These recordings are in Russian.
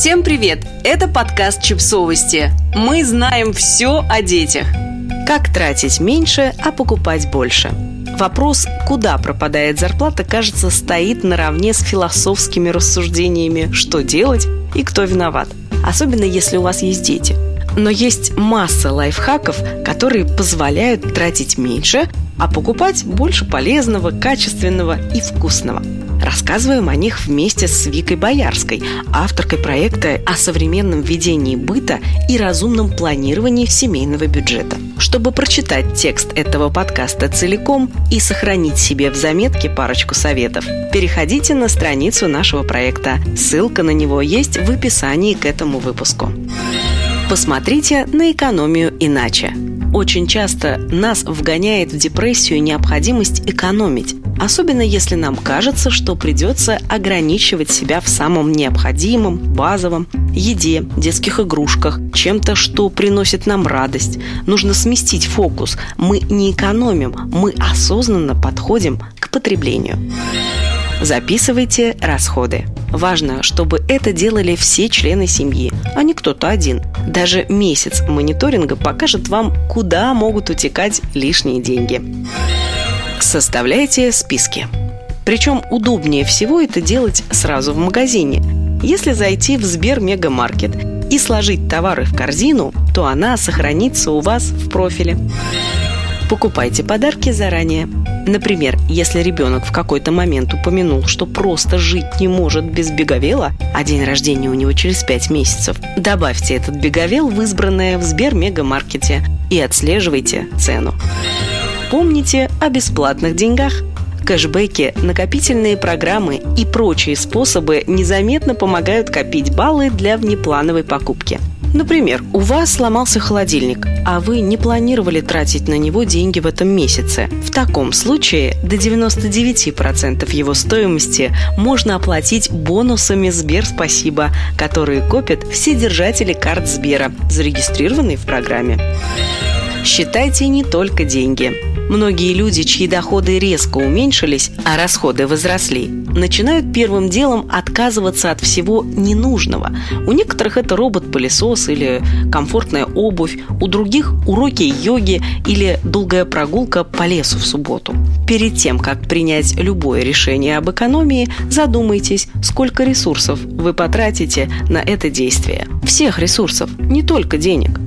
Всем привет! Это подкаст «Чипсовости». Мы знаем все о детях. Как тратить меньше, а покупать больше? Вопрос, куда пропадает зарплата, кажется, стоит наравне с философскими рассуждениями, что делать и кто виноват. Особенно если у вас есть дети. Но есть масса лайфхаков, которые позволяют тратить меньше, а покупать больше полезного, качественного и вкусного – Рассказываем о них вместе с Викой Боярской, авторкой проекта о современном ведении быта и разумном планировании семейного бюджета. Чтобы прочитать текст этого подкаста целиком и сохранить себе в заметке парочку советов, переходите на страницу нашего проекта. Ссылка на него есть в описании к этому выпуску. Посмотрите на экономию иначе. Очень часто нас вгоняет в депрессию необходимость экономить, особенно если нам кажется, что придется ограничивать себя в самом необходимом, базовом, еде, детских игрушках, чем-то, что приносит нам радость. Нужно сместить фокус. Мы не экономим, мы осознанно подходим к потреблению. Записывайте расходы. Важно, чтобы это делали все члены семьи, а не кто-то один. Даже месяц мониторинга покажет вам, куда могут утекать лишние деньги. Составляйте списки. Причем удобнее всего это делать сразу в магазине. Если зайти в Сбер Мегамаркет и сложить товары в корзину, то она сохранится у вас в профиле. Покупайте подарки заранее. Например, если ребенок в какой-то момент упомянул, что просто жить не может без беговела, а день рождения у него через 5 месяцев, добавьте этот беговел в избранное в Сбер Мегамаркете и отслеживайте цену. Помните о бесплатных деньгах. Кэшбэки, накопительные программы и прочие способы незаметно помогают копить баллы для внеплановой покупки – Например, у вас сломался холодильник, а вы не планировали тратить на него деньги в этом месяце. В таком случае до 99% его стоимости можно оплатить бонусами Сбер «Спасибо», которые копят все держатели карт Сбера, зарегистрированные в программе. Считайте не только деньги. Многие люди, чьи доходы резко уменьшились, а расходы возросли, начинают первым делом отказываться от всего ненужного. У некоторых это робот-пылесос или комфортная обувь, у других уроки йоги или долгая прогулка по лесу в субботу. Перед тем, как принять любое решение об экономии, задумайтесь, сколько ресурсов вы потратите на это действие. Всех ресурсов, не только денег.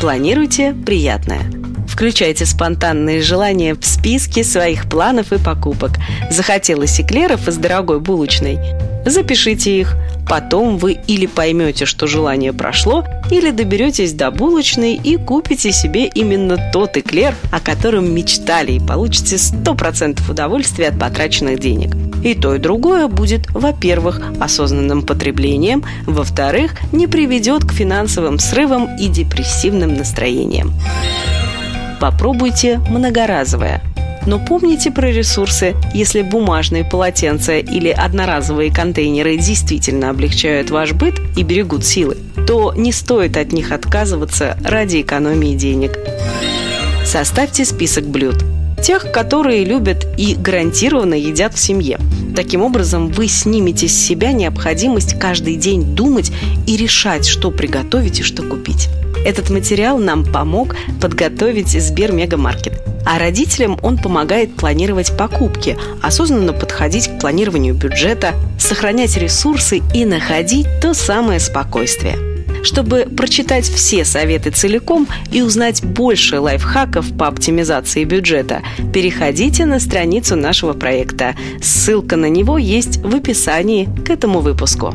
Планируйте приятное. Включайте спонтанные желания в списке своих планов и покупок. Захотелось эклеров из дорогой булочной? Запишите их. Потом вы или поймете, что желание прошло, или доберетесь до булочной и купите себе именно тот эклер, о котором мечтали, и получите 100% удовольствия от потраченных денег. И то, и другое будет, во-первых, осознанным потреблением, во-вторых, не приведет к финансовым срывам и депрессивным настроениям. Попробуйте многоразовое. Но помните про ресурсы, если бумажные полотенца или одноразовые контейнеры действительно облегчают ваш быт и берегут силы, то не стоит от них отказываться ради экономии денег. Составьте список блюд – тех, которые любят и гарантированно едят в семье. Таким образом, вы снимете с себя необходимость каждый день думать и решать, что приготовить и что купить. Этот материал нам помог подготовить Сбер Мегамаркет. А родителям он помогает планировать покупки, осознанно подходить к планированию бюджета, сохранять ресурсы и находить то самое спокойствие – чтобы прочитать все советы целиком и узнать больше лайфхаков по оптимизации бюджета, переходите на страницу нашего проекта. Ссылка на него есть в описании к этому выпуску.